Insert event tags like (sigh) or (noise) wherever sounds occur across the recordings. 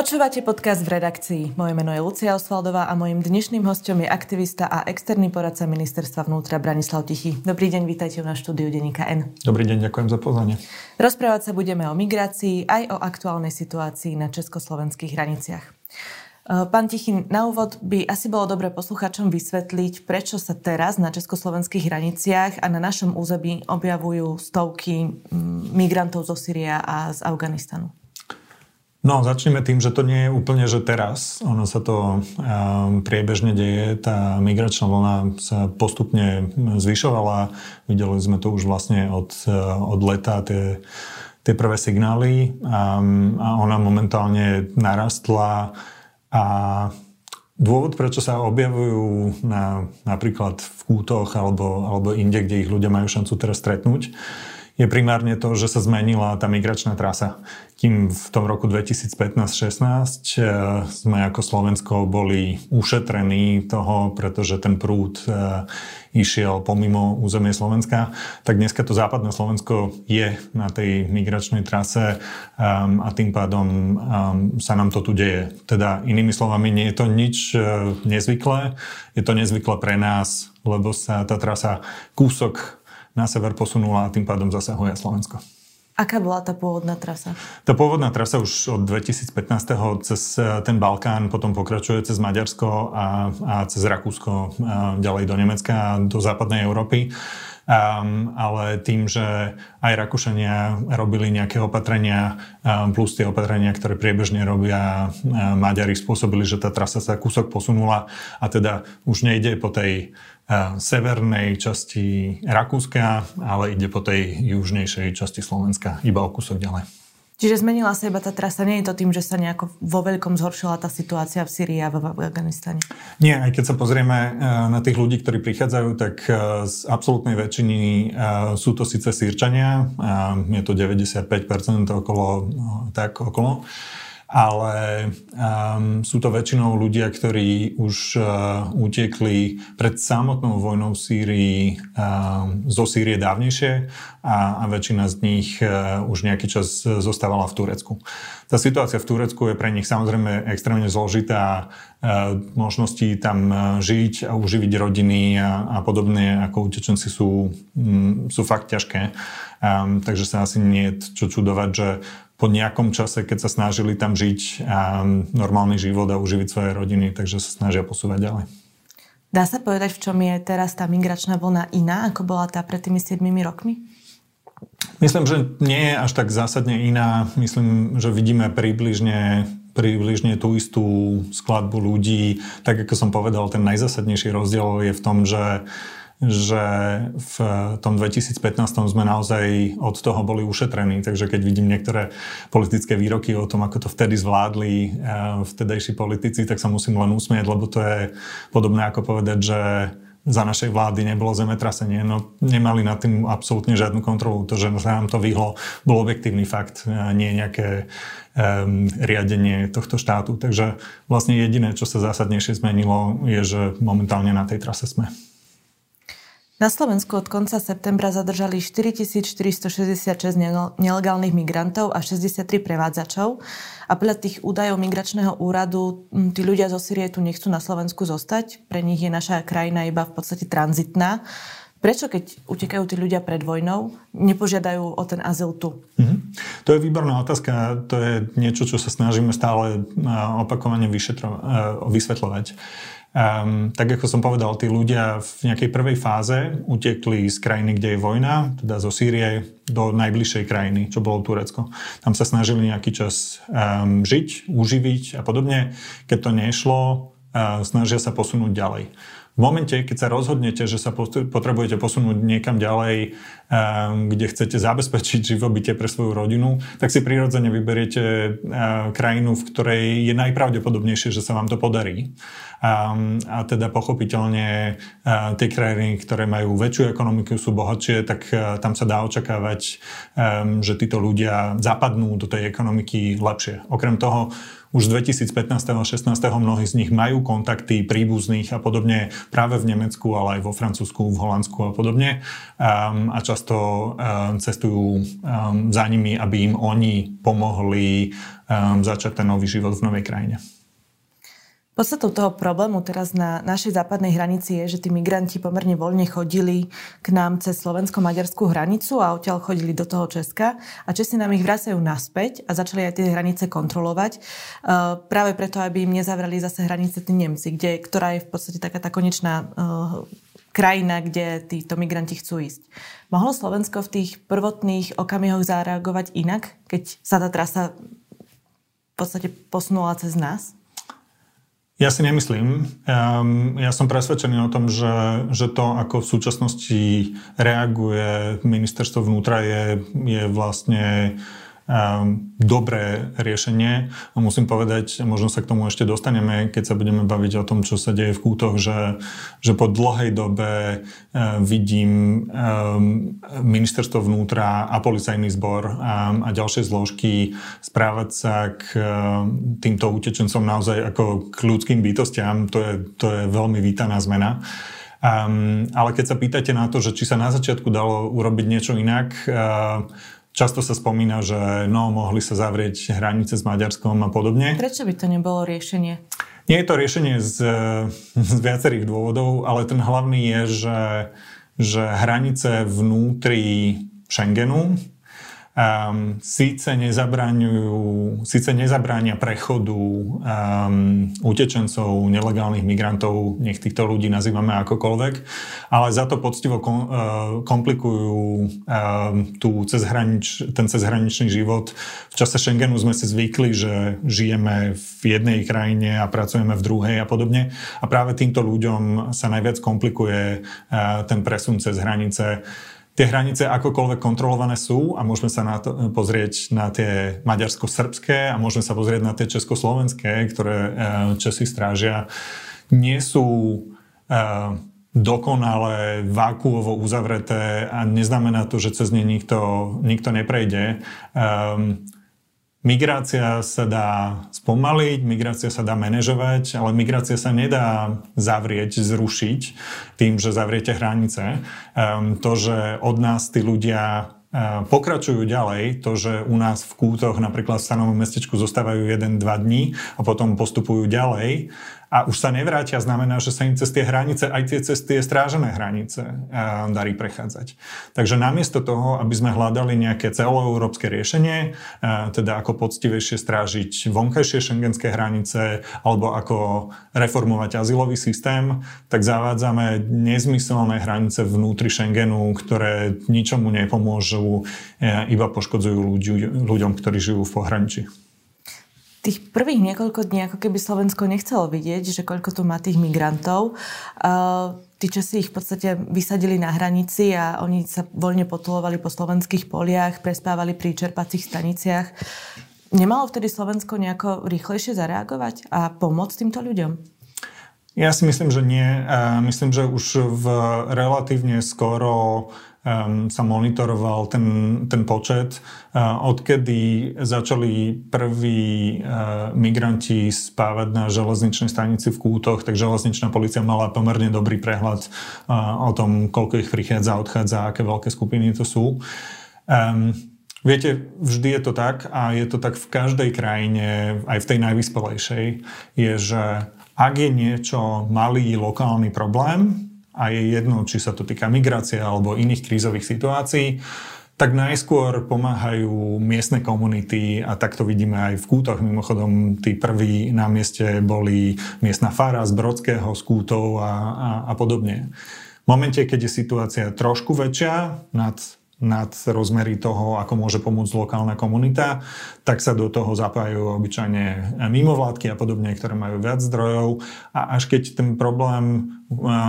Počúvate podcast v redakcii. Moje meno je Lucia Osvaldová a mojim dnešným hostom je aktivista a externý poradca ministerstva vnútra Branislav Tichy. Dobrý deň, vítajte na štúdiu Denika N. Dobrý deň, ďakujem za pozvanie. Rozprávať sa budeme o migrácii aj o aktuálnej situácii na československých hraniciach. E, pán Tichy, na úvod by asi bolo dobre posluchačom vysvetliť, prečo sa teraz na československých hraniciach a na našom území objavujú stovky migrantov zo Syria a z Afganistanu. No, začneme tým, že to nie je úplne, že teraz. Ono sa to um, priebežne deje. Tá migračná vlna sa postupne zvyšovala. Videli sme to už vlastne od, uh, od leta, tie, tie prvé signály. Um, a ona momentálne narastla. A dôvod, prečo sa objavujú na, napríklad v kútoch alebo, alebo inde, kde ich ľudia majú šancu teraz stretnúť, je primárne to, že sa zmenila tá migračná trasa. Kým v tom roku 2015-16 eh, sme ako Slovensko boli ušetrení toho, pretože ten prúd eh, išiel pomimo územie Slovenska, tak dneska to západné Slovensko je na tej migračnej trase um, a tým pádom um, sa nám to tu deje. Teda inými slovami, nie je to nič uh, nezvyklé, je to nezvyklé pre nás, lebo sa tá trasa kúsok na sever posunula a tým pádom zasahuje Slovensko. Aká bola tá pôvodná trasa? Tá pôvodná trasa už od 2015. cez eh, ten Balkán potom pokračuje cez Maďarsko a, a cez Rakúsko a ďalej do Nemecka a do západnej Európy. Um, ale tým, že aj Rakúšania robili nejaké opatrenia, um, plus tie opatrenia, ktoré priebežne robia um, Maďari, spôsobili, že tá trasa sa kúsok posunula a teda už nejde po tej severnej časti Rakúska, ale ide po tej južnejšej časti Slovenska, iba o kúsok ďalej. Čiže zmenila sa iba tá trasa. Nie je to tým, že sa nejako vo veľkom zhoršila tá situácia v Syrii a v Afganistane? Nie, aj keď sa pozrieme e, na tých ľudí, ktorí prichádzajú, tak e, z absolútnej väčšiny e, sú to síce Sýrčania, je to 95% okolo, tak okolo, ale um, sú to väčšinou ľudia, ktorí už uh, utiekli pred samotnou vojnou v Sýrii um, zo Sýrie dávnejšie a, a väčšina z nich uh, už nejaký čas zostávala v Turecku. Tá situácia v Turecku je pre nich samozrejme extrémne zložitá. Uh, možnosti tam uh, žiť a uživiť rodiny a, a podobne ako utečenci sú, um, sú fakt ťažké. Um, takže sa asi nie je čo čudovať, že po nejakom čase, keď sa snažili tam žiť a normálny život a uživiť svoje rodiny, takže sa snažia posúvať ďalej. Dá sa povedať, v čom je teraz tá migračná vlna iná, ako bola tá pred tými 7 rokmi? Myslím, že nie je až tak zásadne iná. Myslím, že vidíme približne približne tú istú skladbu ľudí. Tak ako som povedal, ten najzásadnejší rozdiel je v tom, že že v tom 2015 sme naozaj od toho boli ušetrení, takže keď vidím niektoré politické výroky o tom, ako to vtedy zvládli eh, vtedajší politici, tak sa musím len usmieť, lebo to je podobné ako povedať, že za našej vlády nebolo zemetrasenie. No nemali nad tým absolútne žiadnu kontrolu. To, že sa nám to vyhlo, bol objektívny fakt, nie nejaké um, riadenie tohto štátu. Takže vlastne jediné, čo sa zásadnejšie zmenilo, je, že momentálne na tej trase sme. Na Slovensku od konca septembra zadržali 4466 nelegálnych migrantov a 63 prevádzačov. A podľa tých údajov migračného úradu tí ľudia zo Syrie tu nechcú na Slovensku zostať. Pre nich je naša krajina iba v podstate tranzitná. Prečo, keď utekajú tí ľudia pred vojnou, nepožiadajú o ten azyl tu? Mm-hmm. To je výborná otázka. To je niečo, čo sa snažíme stále opakovane vyšetro- vysvetľovať. Um, tak ako som povedal, tí ľudia v nejakej prvej fáze utekli z krajiny, kde je vojna, teda zo Sýrie do najbližšej krajiny, čo bolo Turecko. Tam sa snažili nejaký čas um, žiť, uživiť a podobne. Keď to nešlo, uh, snažia sa posunúť ďalej. V momente, keď sa rozhodnete, že sa potrebujete posunúť niekam ďalej, ehm, kde chcete zabezpečiť živobytie pre svoju rodinu, tak si prirodzene vyberiete ehm, krajinu, v ktorej je najpravdepodobnejšie, že sa vám to podarí. Ehm, a teda pochopiteľne tie krajiny, ktoré majú väčšiu ekonomiku, sú bohatšie, tak tam sa dá očakávať, že títo ľudia zapadnú do tej ekonomiky lepšie. Okrem toho, už 2015 a 16 mnohí z nich majú kontakty príbuzných a podobne práve v Nemecku, ale aj vo Francúzsku, v Holandsku a podobne. Um, a často um, cestujú um, za nimi, aby im oni pomohli um, začať ten nový život v novej krajine. Podstatou toho problému teraz na našej západnej hranici je, že tí migranti pomerne voľne chodili k nám cez slovensko-maďarskú hranicu a odtiaľ chodili do toho Česka a Česi nám ich vracajú naspäť a začali aj tie hranice kontrolovať. Uh, práve preto, aby im nezavrali zase hranice tí Nemci, kde, ktorá je v podstate taká tá konečná uh, krajina, kde títo migranti chcú ísť. Mohlo Slovensko v tých prvotných okamihoch zareagovať inak, keď sa tá trasa v podstate posunula cez nás? Ja si nemyslím. Um, ja som presvedčený o tom, že, že to, ako v súčasnosti reaguje ministerstvo vnútra, je, je vlastne Ehm, dobré riešenie. A musím povedať, možno sa k tomu ešte dostaneme, keď sa budeme baviť o tom, čo sa deje v kútoch, že, že po dlhej dobe ehm, vidím ehm, ministerstvo vnútra a policajný zbor a, a ďalšie zložky správať sa k týmto utečencom naozaj ako k ľudským bytostiam. To je, to je veľmi vítaná zmena. Um, ale keď sa pýtate na to, že či sa na začiatku dalo urobiť niečo inak, uh, Často sa spomína, že no, mohli sa zavrieť hranice s Maďarskom a podobne. Prečo by to nebolo riešenie? Nie je to riešenie z, z viacerých dôvodov, ale ten hlavný je, že, že hranice vnútri Schengenu um, síce, nezabraňujú, síce nezabránia prechodu um, utečencov, nelegálnych migrantov, nech týchto ľudí nazývame akokoľvek, ale za to poctivo kom, uh, komplikujú um, tú cezhranič, ten cezhraničný život. V čase Schengenu sme si zvykli, že žijeme v jednej krajine a pracujeme v druhej a podobne. A práve týmto ľuďom sa najviac komplikuje uh, ten presun cez hranice tie hranice akokoľvek kontrolované sú a môžeme sa na to pozrieť na tie maďarsko-srbské a môžeme sa pozrieť na tie československé, ktoré e, Česi strážia, nie sú e, dokonale vákuovo uzavreté a neznamená to, že cez ne nikto, nikto neprejde. Um, Migrácia sa dá spomaliť, migrácia sa dá manažovať, ale migrácia sa nedá zavrieť, zrušiť tým, že zavriete hranice. Um, to, že od nás tí ľudia uh, pokračujú ďalej, to, že u nás v kútoch napríklad v stanovom mestečku zostávajú 1-2 dní a potom postupujú ďalej, a už sa nevrátia, znamená, že sa im cez tie hranice, aj tie cez tie strážené hranice eh, darí prechádzať. Takže namiesto toho, aby sme hľadali nejaké celoeurópske riešenie, eh, teda ako poctivejšie strážiť vonkajšie šengenské hranice alebo ako reformovať azylový systém, tak zavádzame nezmyselné hranice vnútri Schengenu, ktoré ničomu nepomôžu, eh, iba poškodzujú ľudí, ľuďom, ktorí žijú v pohraničí tých prvých niekoľko dní, ako keby Slovensko nechcelo vidieť, že koľko tu má tých migrantov. Uh, tí Česi ich v podstate vysadili na hranici a oni sa voľne potulovali po slovenských poliach, prespávali pri čerpacích staniciach. Nemalo vtedy Slovensko nejako rýchlejšie zareagovať a pomôcť týmto ľuďom? Ja si myslím, že nie. Myslím, že už v relatívne skoro sa monitoroval ten, ten počet. Uh, odkedy začali prví uh, migranti spávať na železničnej stanici v Kútoch, tak železničná policia mala pomerne dobrý prehľad o tom, koľko ich prichádza, odchádza, aké veľké skupiny to sú. Viete, vždy je to tak a je to tak v každej krajine, aj v tej najvyspelejšej, je, že ak je niečo malý lokálny problém, a je jedno, či sa to týka migrácie alebo iných krízových situácií, tak najskôr pomáhajú miestne komunity a tak to vidíme aj v Kútoch. Mimochodom, tí prví na mieste boli miestna fara z Brodského, z Kútov a, a, a podobne. V momente, keď je situácia trošku väčšia, nad nad rozmery toho, ako môže pomôcť lokálna komunita, tak sa do toho zapájajú obyčajne mimovládky a podobne, ktoré majú viac zdrojov a až keď ten problém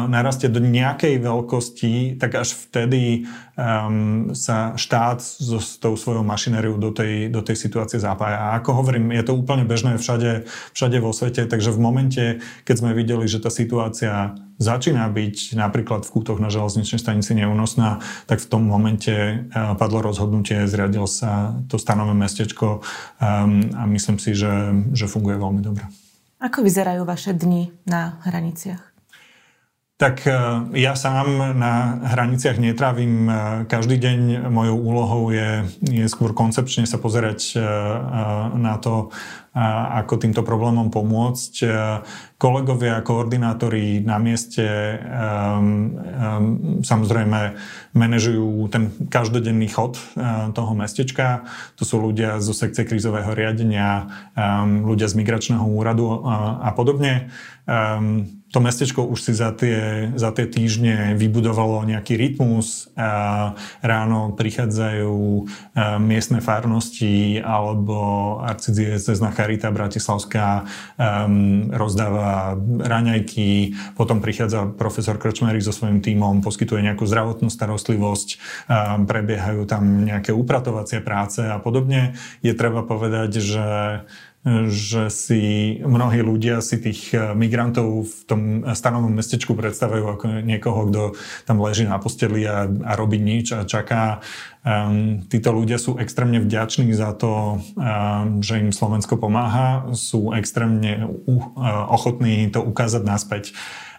narastie do nejakej veľkosti, tak až vtedy um, sa štát so, s tou svojou mašinériou do tej, do tej situácie zapája. A ako hovorím, je to úplne bežné všade, všade vo svete, takže v momente, keď sme videli, že tá situácia začína byť napríklad v kútoch na železničnej stanici neúnosná, tak v tom momente uh, padlo rozhodnutie, zriadil sa to stanové mestečko um, a myslím si, že, že funguje veľmi dobre. Ako vyzerajú vaše dni na hraniciach? Tak e, ja sám na hraniciach netrávim e, každý deň. Mojou úlohou je, je skôr koncepčne sa pozerať e, na to, ako týmto problémom pomôcť. Kolegovia, koordinátori na mieste samozrejme manažujú ten každodenný chod toho mestečka. To sú ľudia zo sekcie krízového riadenia, ľudia z migračného úradu a podobne to mestečko už si za tie, za tie týždne vybudovalo nejaký rytmus. A ráno prichádzajú miestne farnosti alebo arcidiecezná Charita Bratislavská um, rozdáva raňajky, potom prichádza profesor Krčmery so svojím tímom, poskytuje nejakú zdravotnú starostlivosť, um, prebiehajú tam nejaké upratovacie práce a podobne. Je treba povedať, že že si mnohí ľudia si tých eh, migrantov v tom stanovom mestečku predstavujú ako niekoho, kto tam leží na posteli a, a robí nič a čaká. Um, títo ľudia sú extrémne vďační za to, um, že im Slovensko pomáha, sú extrémne uh, ochotní to ukázať naspäť.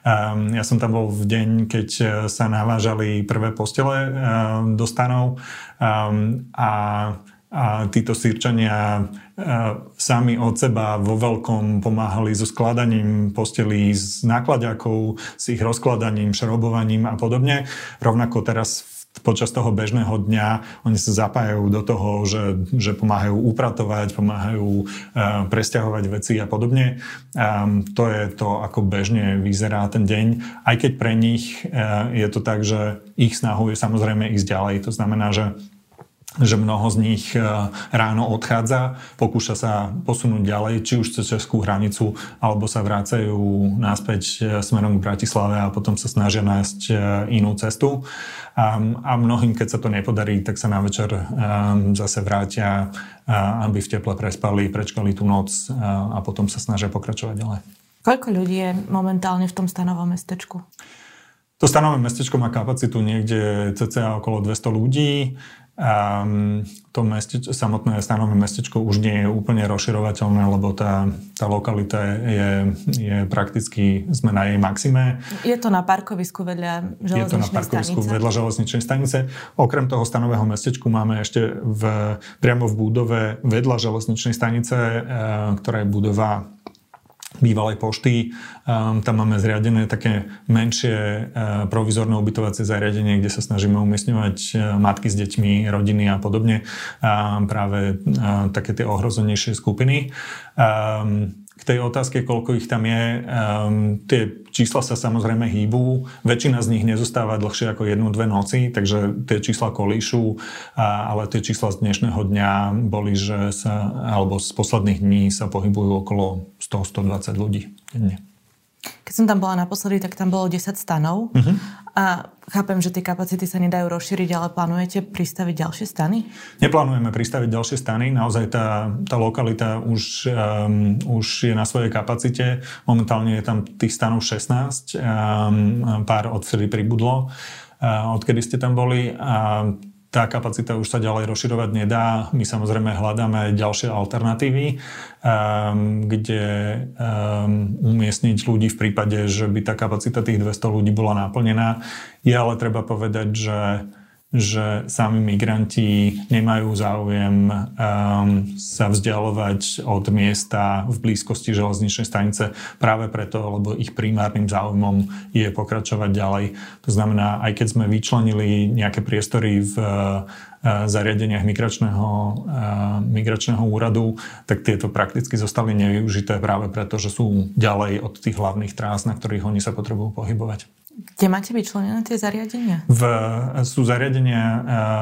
Um, ja som tam bol v deň, keď eh, sa navážali prvé postele um, do stanov um, a a títo sírčania e, sami od seba vo veľkom pomáhali so skladaním postelí, s nákladiakou, s ich rozkladaním, šrobovaním a podobne. Rovnako teraz počas toho bežného dňa oni sa zapájajú do toho, že, že pomáhajú upratovať, pomáhajú uh, presťahovať veci a podobne. To je to, ako bežne vyzerá ten deň. Aj keď pre nich uh, je to tak, že ich snahou je samozrejme ísť ďalej. To znamená, že že mnoho z nich e, ráno odchádza, pokúša sa posunúť ďalej, či už cez Českú hranicu, alebo sa vrácajú naspäť e, smerom k Bratislave a potom sa snažia nájsť e, inú cestu. A, a mnohým, keď sa to nepodarí, tak sa na večer zase vrátia, aby v teple prespali, prečkali tú noc a potom sa snažia pokračovať ďalej. Koľko ľudí je momentálne v tom stanovom mestečku? To stanové mestečko má kapacitu niekde cca okolo 200 ľudí. Um, to mesteč, samotné stanové mestečko už nie je úplne rozširovateľné, lebo tá, tá lokalita je, je prakticky, sme na jej maxime. Je to na parkovisku vedľa železničnej Je to na parkovisku stanice. vedľa železničnej stanice. Okrem toho stanového mestečku máme ešte v, priamo v budove vedľa železničnej stanice, e, ktorá je budova bývalej pošty. Um, tam máme zriadené také menšie uh, provizorné ubytovacie zariadenie, kde sa snažíme umiestňovať uh, matky s deťmi, rodiny a podobne. Um, práve uh, také tie ohrozenejšie skupiny. Um, k tej otázke, koľko ich tam je, um, tie čísla sa samozrejme hýbu. Väčšina z nich nezostáva dlhšie ako jednu, dve noci, takže tie čísla kolíšu, a, ale tie čísla z dnešného dňa boli, že sa, alebo z posledných dní sa pohybujú okolo 100-120 ľudí denne. Keď som tam bola naposledy, tak tam bolo 10 stanov uh-huh. a chápem, že tie kapacity sa nedajú rozšíriť, ale plánujete pristaviť ďalšie stany? Neplánujeme pristaviť ďalšie stany. Naozaj tá, tá lokalita už, um, už je na svojej kapacite. Momentálne je tam tých stanov 16. Um, pár odvtedy pribudlo, uh, odkedy ste tam boli. A tá kapacita už sa ďalej rozširovať nedá. My samozrejme hľadáme ďalšie alternatívy, um, kde um, umiestniť ľudí v prípade, že by tá kapacita tých 200 ľudí bola naplnená. Je ale treba povedať, že že sami migranti nemajú záujem um, sa vzdialovať od miesta v blízkosti železničnej stanice práve preto, lebo ich primárnym záujmom je pokračovať ďalej. To znamená, aj keď sme vyčlenili nejaké priestory v uh, zariadeniach migračného, uh, migračného úradu, tak tieto prakticky zostali nevyužité práve preto, že sú ďalej od tých hlavných trás, na ktorých oni sa potrebujú pohybovať. Kde máte vyčlenené tie zariadenia? V, sú zariadenia e,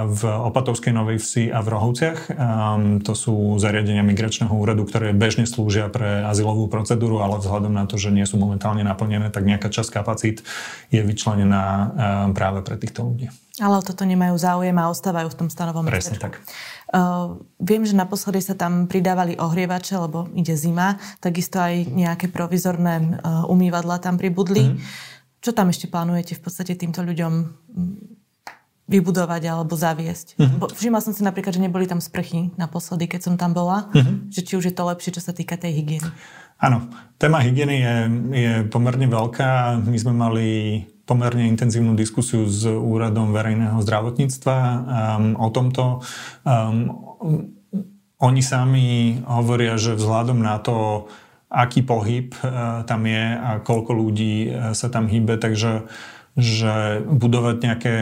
v Opatovskej Novej Vsi a v Rohovciach. Um, to sú zariadenia migračného úradu, ktoré bežne slúžia pre azylovú procedúru, ale vzhľadom na to, že nie sú momentálne naplnené, tak nejaká časť kapacít je vyčlenená um, práve pre týchto ľudí. Ale o toto nemajú záujem a ostávajú v tom stanovom Presne mestečku. tak. Uh, viem, že naposledy sa tam pridávali ohrievače, lebo ide zima, takisto aj nejaké provizorné uh, umývadla tam pribudli. Mm-hmm. Čo tam ešte plánujete v podstate týmto ľuďom mm, vybudovať alebo zaviesť? Uh-huh. Všimla som si napríklad, že neboli tam sprchy naposledy, keď som tam bola. Uh-huh. Že či už je to lepšie, čo sa týka tej hygieny. Áno, téma hygieny je, je pomerne veľká. My sme mali pomerne intenzívnu diskusiu s Úradom verejného zdravotníctva um, o tomto. Um, oni sami hovoria, že vzhľadom na to, aký pohyb e, tam je a koľko ľudí e, sa tam hýbe, takže že budovať nejaké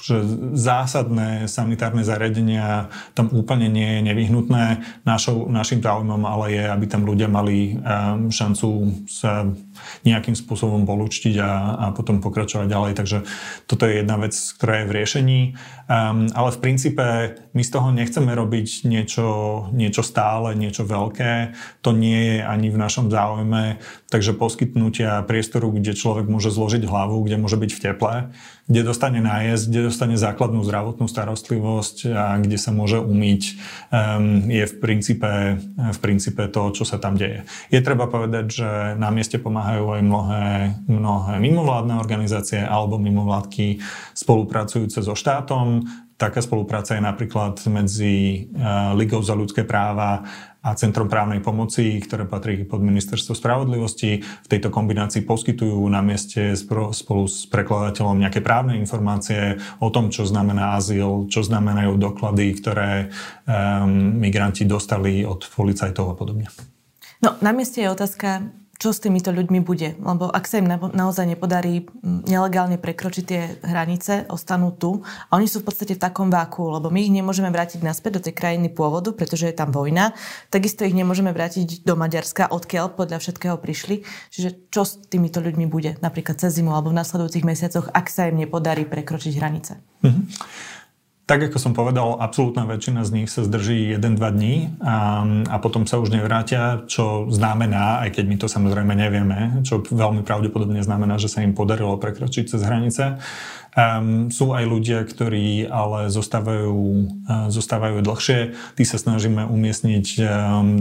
že zásadné sanitárne zariadenia tam úplne nie je nevyhnutné. Našou, našim záujmom ale je, aby tam ľudia mali um, šancu sa nejakým spôsobom polúčtiť a, a potom pokračovať ďalej. Takže toto je jedna vec, ktorá je v riešení. Um, ale v princípe my z toho nechceme robiť niečo, niečo stále, niečo veľké. To nie je ani v našom záujme. Takže poskytnutia priestoru, kde človek môže zložiť hlavu, kde môže byť v teple, kde dostane nájsť, kde dostane základnú zdravotnú starostlivosť a kde sa môže umyť, um, je v princípe, v princípe to, čo sa tam deje. Je treba povedať, že na mieste pomáhajú aj mnohé, mnohé mimovládne organizácie alebo mimovládky spolupracujúce so štátom. Taká spolupráca je napríklad medzi Ligou za ľudské práva a Centrom právnej pomoci, ktoré patrí pod Ministerstvo spravodlivosti. V tejto kombinácii poskytujú na mieste spolu s prekladateľom nejaké právne informácie o tom, čo znamená azyl, čo znamenajú doklady, ktoré um, migranti dostali od policajtov a podobne. No, na mieste je otázka, čo s týmito ľuďmi bude. Lebo ak sa im naozaj nepodarí nelegálne prekročiť tie hranice, ostanú tu a oni sú v podstate v takom váku, lebo my ich nemôžeme vrátiť naspäť do tej krajiny pôvodu, pretože je tam vojna. Takisto ich nemôžeme vrátiť do Maďarska, odkiaľ podľa všetkého prišli. Čiže čo s týmito ľuďmi bude napríklad cez zimu alebo v nasledujúcich mesiacoch, ak sa im nepodarí prekročiť hranice? Mm-hmm. Tak ako som povedal, absolútna väčšina z nich sa zdrží 1-2 dní a, a potom sa už nevrátia, čo znamená, aj keď my to samozrejme nevieme, čo veľmi pravdepodobne znamená, že sa im podarilo prekročiť cez hranice. Um, sú aj ľudia, ktorí ale zostávajú, uh, zostávajú dlhšie. Tí sa snažíme umiestniť um,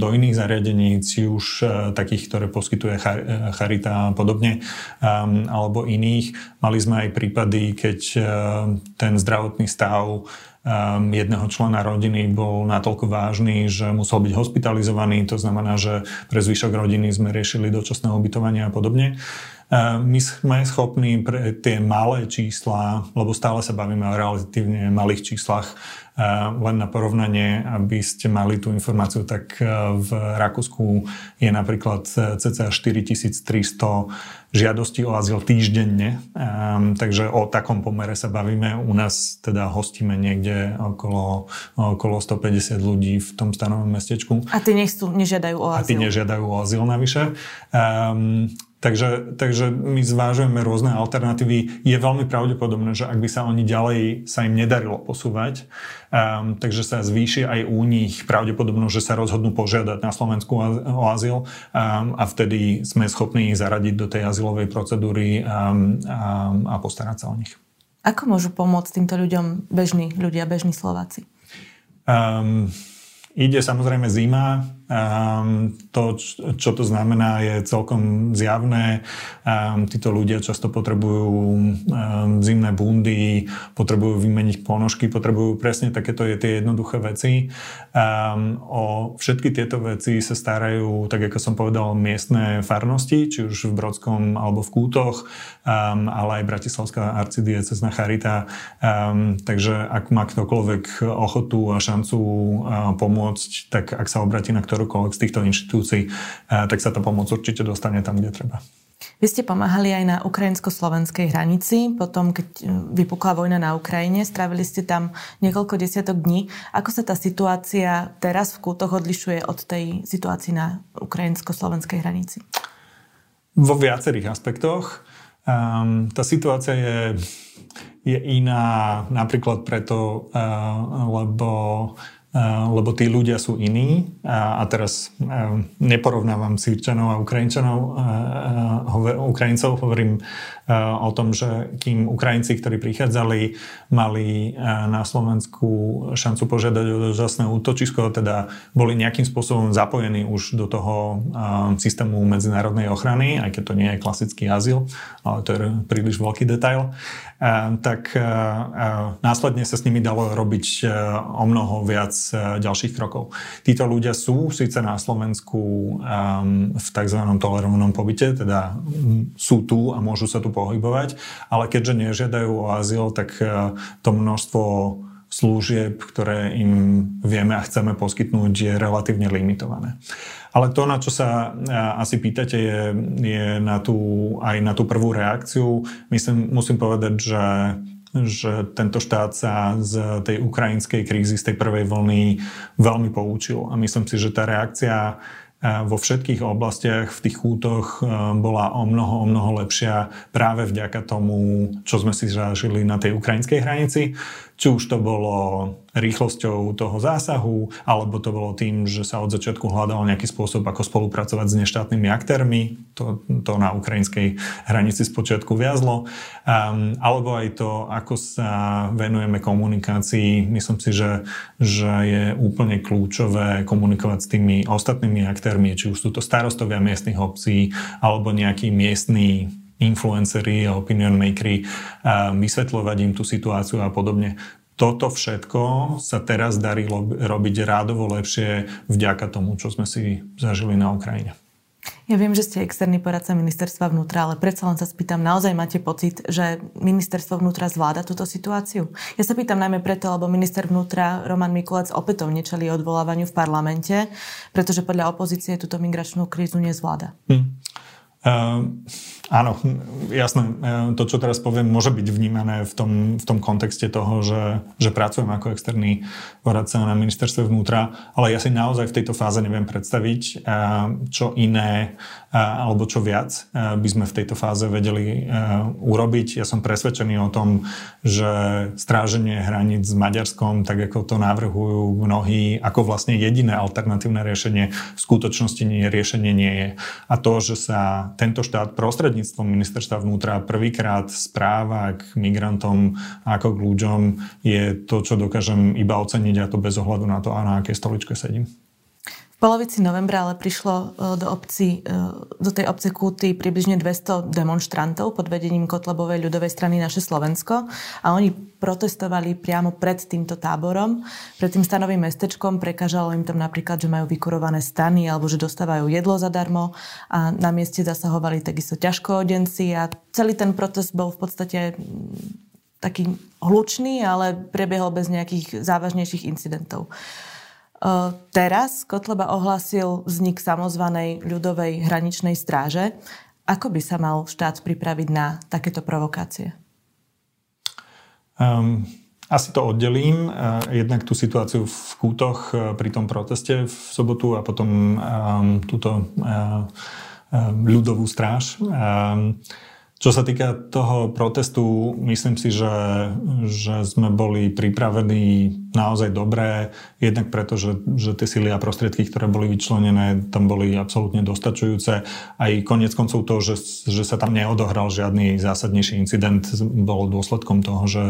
do iných zariadení, či už uh, takých, ktoré poskytuje char- Charita a podobne, um, alebo iných. Mali sme aj prípady, keď uh, ten zdravotný stav jedného člena rodiny bol natoľko vážny, že musel byť hospitalizovaný. To znamená, že pre zvyšok rodiny sme riešili dočasné ubytovanie a podobne. My sme schopní pre tie malé čísla, lebo stále sa bavíme o relatívne malých číslach, len na porovnanie, aby ste mali tú informáciu, tak v Rakúsku je napríklad cca 4300 žiadostí o azyl týždenne, takže o takom pomere sa bavíme. U nás teda hostíme niekde okolo, okolo 150 ľudí v tom stanovom mestečku. A tí nechcú, nežiadajú o azyl. A tí nežiadajú o azyl navyše. Um, Takže, takže my zvážujeme rôzne alternatívy. Je veľmi pravdepodobné, že ak by sa oni ďalej sa im nedarilo posúvať, um, takže sa zvýši aj u nich pravdepodobnosť, že sa rozhodnú požiadať na Slovensku o azyl um, a vtedy sme schopní ich zaradiť do tej azylovej procedúry um, a, a postarať sa o nich. Ako môžu pomôcť týmto ľuďom bežní ľudia, bežní Slováci? Um, ide samozrejme zima, Um, to, čo to znamená, je celkom zjavné. Um, títo ľudia často potrebujú um, zimné bundy, potrebujú vymeniť ponožky, potrebujú presne takéto je tie jednoduché veci. Um, o všetky tieto veci sa starajú, tak ako som povedal, miestne farnosti, či už v Brodskom alebo v Kútoch, um, ale aj Bratislavská arcidiecezna Charita. Um, takže ak má ktokoľvek ochotu a šancu uh, pomôcť, tak ak sa obratí na ktorú ktorúkoľvek z týchto inštitúcií, eh, tak sa tá pomoc určite dostane tam, kde treba. Vy ste pomáhali aj na ukrajinsko-slovenskej hranici, potom keď eh, vypukla vojna na Ukrajine, strávili ste tam niekoľko desiatok dní. Ako sa tá situácia teraz v Kútoch odlišuje od tej situácii na ukrajinsko-slovenskej hranici? Vo viacerých aspektoch. Um, tá situácia je, je iná napríklad preto, uh, lebo lebo tí ľudia sú iní. A, a teraz neporovnávam Sýrčanov a Ukrajinčanov, Ukrajincov, hovorím o tom, že kým Ukrajinci, ktorí prichádzali, mali na Slovensku šancu požiadať o dočasné útočisko, teda boli nejakým spôsobom zapojení už do toho systému medzinárodnej ochrany, aj keď to nie je klasický azyl, ale to je príliš veľký detail, tak následne sa s nimi dalo robiť o mnoho viac ďalších krokov. Títo ľudia sú síce na Slovensku v tzv. tolerovanom pobyte, teda sú tu a môžu sa tu pohybovať, ale keďže nežiadajú o azyl, tak to množstvo služieb, ktoré im vieme a chceme poskytnúť, je relatívne limitované. Ale to, na čo sa asi pýtate, je, je na tú, aj na tú prvú reakciu. Myslím, musím povedať, že že tento štát sa z tej ukrajinskej krízy, z tej prvej vlny veľmi poučil. A myslím si, že tá reakcia vo všetkých oblastiach v tých kútoch bola o mnoho, o mnoho lepšia práve vďaka tomu, čo sme si zažili na tej ukrajinskej hranici. Či už to bolo rýchlosťou toho zásahu, alebo to bolo tým, že sa od začiatku hľadal nejaký spôsob, ako spolupracovať s neštátnymi aktérmi. To, to na ukrajinskej hranici spočiatku viazlo. Um, alebo aj to, ako sa venujeme komunikácii. Myslím si, že, že je úplne kľúčové komunikovať s tými ostatnými aktérmi, či už sú to starostovia miestnych obcí, alebo nejaký miestný influenceri a opinion makery, vysvetľovať im tú situáciu a podobne. Toto všetko sa teraz darí robiť rádovo lepšie vďaka tomu, čo sme si zažili na Ukrajine. Ja viem, že ste externý poradca ministerstva vnútra, ale predsa len sa spýtam, naozaj máte pocit, že ministerstvo vnútra zvláda túto situáciu? Ja sa pýtam najmä preto, lebo minister vnútra Roman Mikulec opätovne čelí odvolávaniu v parlamente, pretože podľa opozície túto migračnú krízu nezvláda. Hm. Uh, áno, jasné. Ehm, to, čo teraz poviem, môže byť vnímané v tom, v tom kontexte toho, že, že pracujem ako externý poradca na ministerstve vnútra, ale ja si naozaj v tejto fáze neviem predstaviť, uh, čo iné alebo čo viac by sme v tejto fáze vedeli urobiť. Ja som presvedčený o tom, že stráženie hraníc s Maďarskom, tak ako to navrhujú mnohí, ako vlastne jediné alternatívne riešenie, v skutočnosti nie, riešenie nie je. A to, že sa tento štát prostredníctvom ministerstva vnútra prvýkrát správa k migrantom ako k ľuďom je to, čo dokážem iba oceniť a to bez ohľadu na to, a na aké stoličke sedím polovici novembra ale prišlo e, do, obci, e, do tej obce Kúty približne 200 demonstrantov pod vedením Kotlebovej ľudovej strany Naše Slovensko a oni protestovali priamo pred týmto táborom, pred tým stanovým mestečkom. Prekážalo im tam napríklad, že majú vykurované stany alebo že dostávajú jedlo zadarmo a na mieste zasahovali takisto ťažkoodenci a celý ten protest bol v podstate taký hlučný, ale prebiehol bez nejakých závažnejších incidentov. Teraz Kotleba ohlasil vznik samozvanej ľudovej hraničnej stráže. Ako by sa mal štát pripraviť na takéto provokácie? Um, asi to oddelím. Jednak tú situáciu v kútoch e, pri tom proteste v sobotu a potom um, túto um, ľudovú stráž. Um, čo sa týka toho protestu, myslím si, že, že sme boli pripravení naozaj dobré, jednak preto, že, že tie sily a prostriedky, ktoré boli vyčlenené, tam boli absolútne dostačujúce. Aj konec koncov to, že, že sa tam neodohral žiadny zásadnejší incident, bol dôsledkom toho, že,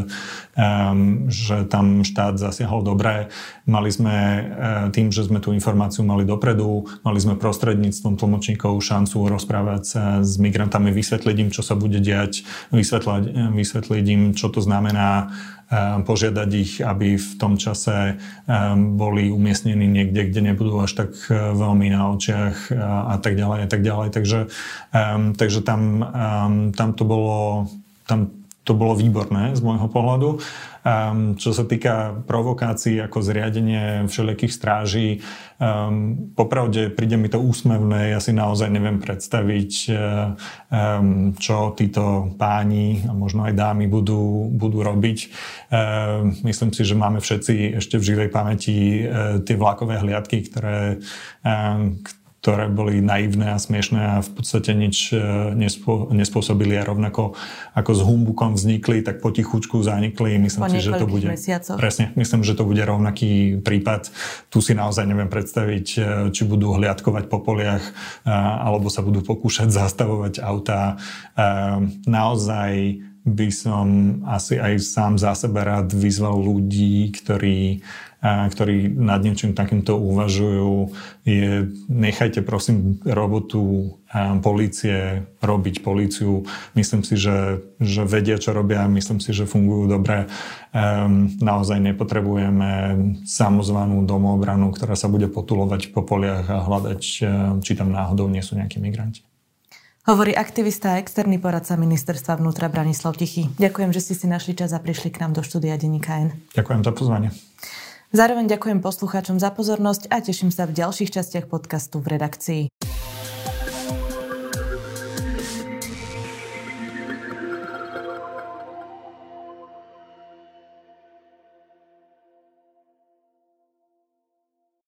um, že tam štát zasiahol dobre. Mali sme uh, tým, že sme tú informáciu mali dopredu, mali sme prostredníctvom tlmočníkov šancu rozprávať sa s migrantami, vysvetliť im, čo sa bude diať, vysvetliť, vysvetliť im, čo to znamená, eh, požiadať ich, aby v tom čase eh, boli umiestnení niekde, kde nebudú až tak eh, veľmi na očiach a tak ďalej a tak ďalej. Takže, takže tam, tam to bolo tam to bolo výborné z môjho pohľadu. Um, čo sa týka provokácií ako zriadenie všelijakých stráží, um, popravde príde mi to úsmevné, ja si naozaj neviem predstaviť, um, čo títo páni a možno aj dámy budú, budú robiť. Um, myslím si, že máme všetci ešte v živej pamäti uh, tie vlakové hliadky, ktoré, um, ktoré boli naivné a smiešné a v podstate nič e, nespô, nespôsobili a rovnako ako s humbukom vznikli, tak potichučku zanikli. Myslím po si, že to bude... Mesiacoch. Presne, myslím, že to bude rovnaký prípad. Tu si naozaj neviem predstaviť, e, či budú hliadkovať po poliach alebo sa budú pokúšať (laughs) zastavovať autá. Naozaj by som asi aj sám za seba rád vyzval ľudí, ktorí ktorí nad niečím takýmto uvažujú, je nechajte prosím robotu polície robiť políciu. Myslím si, že, že vedia, čo robia, myslím si, že fungujú dobre. Um, naozaj nepotrebujeme samozvanú domobranu, ktorá sa bude potulovať po poliach a hľadať, či tam náhodou nie sú nejakí migranti. Hovorí aktivista a externý poradca ministerstva vnútra Branislav Tichý. Ďakujem, že ste si našli čas a prišli k nám do štúdia Denníka N. Ďakujem za pozvanie. Zároveň ďakujem poslucháčom za pozornosť a teším sa v ďalších častiach podcastu v redakcii.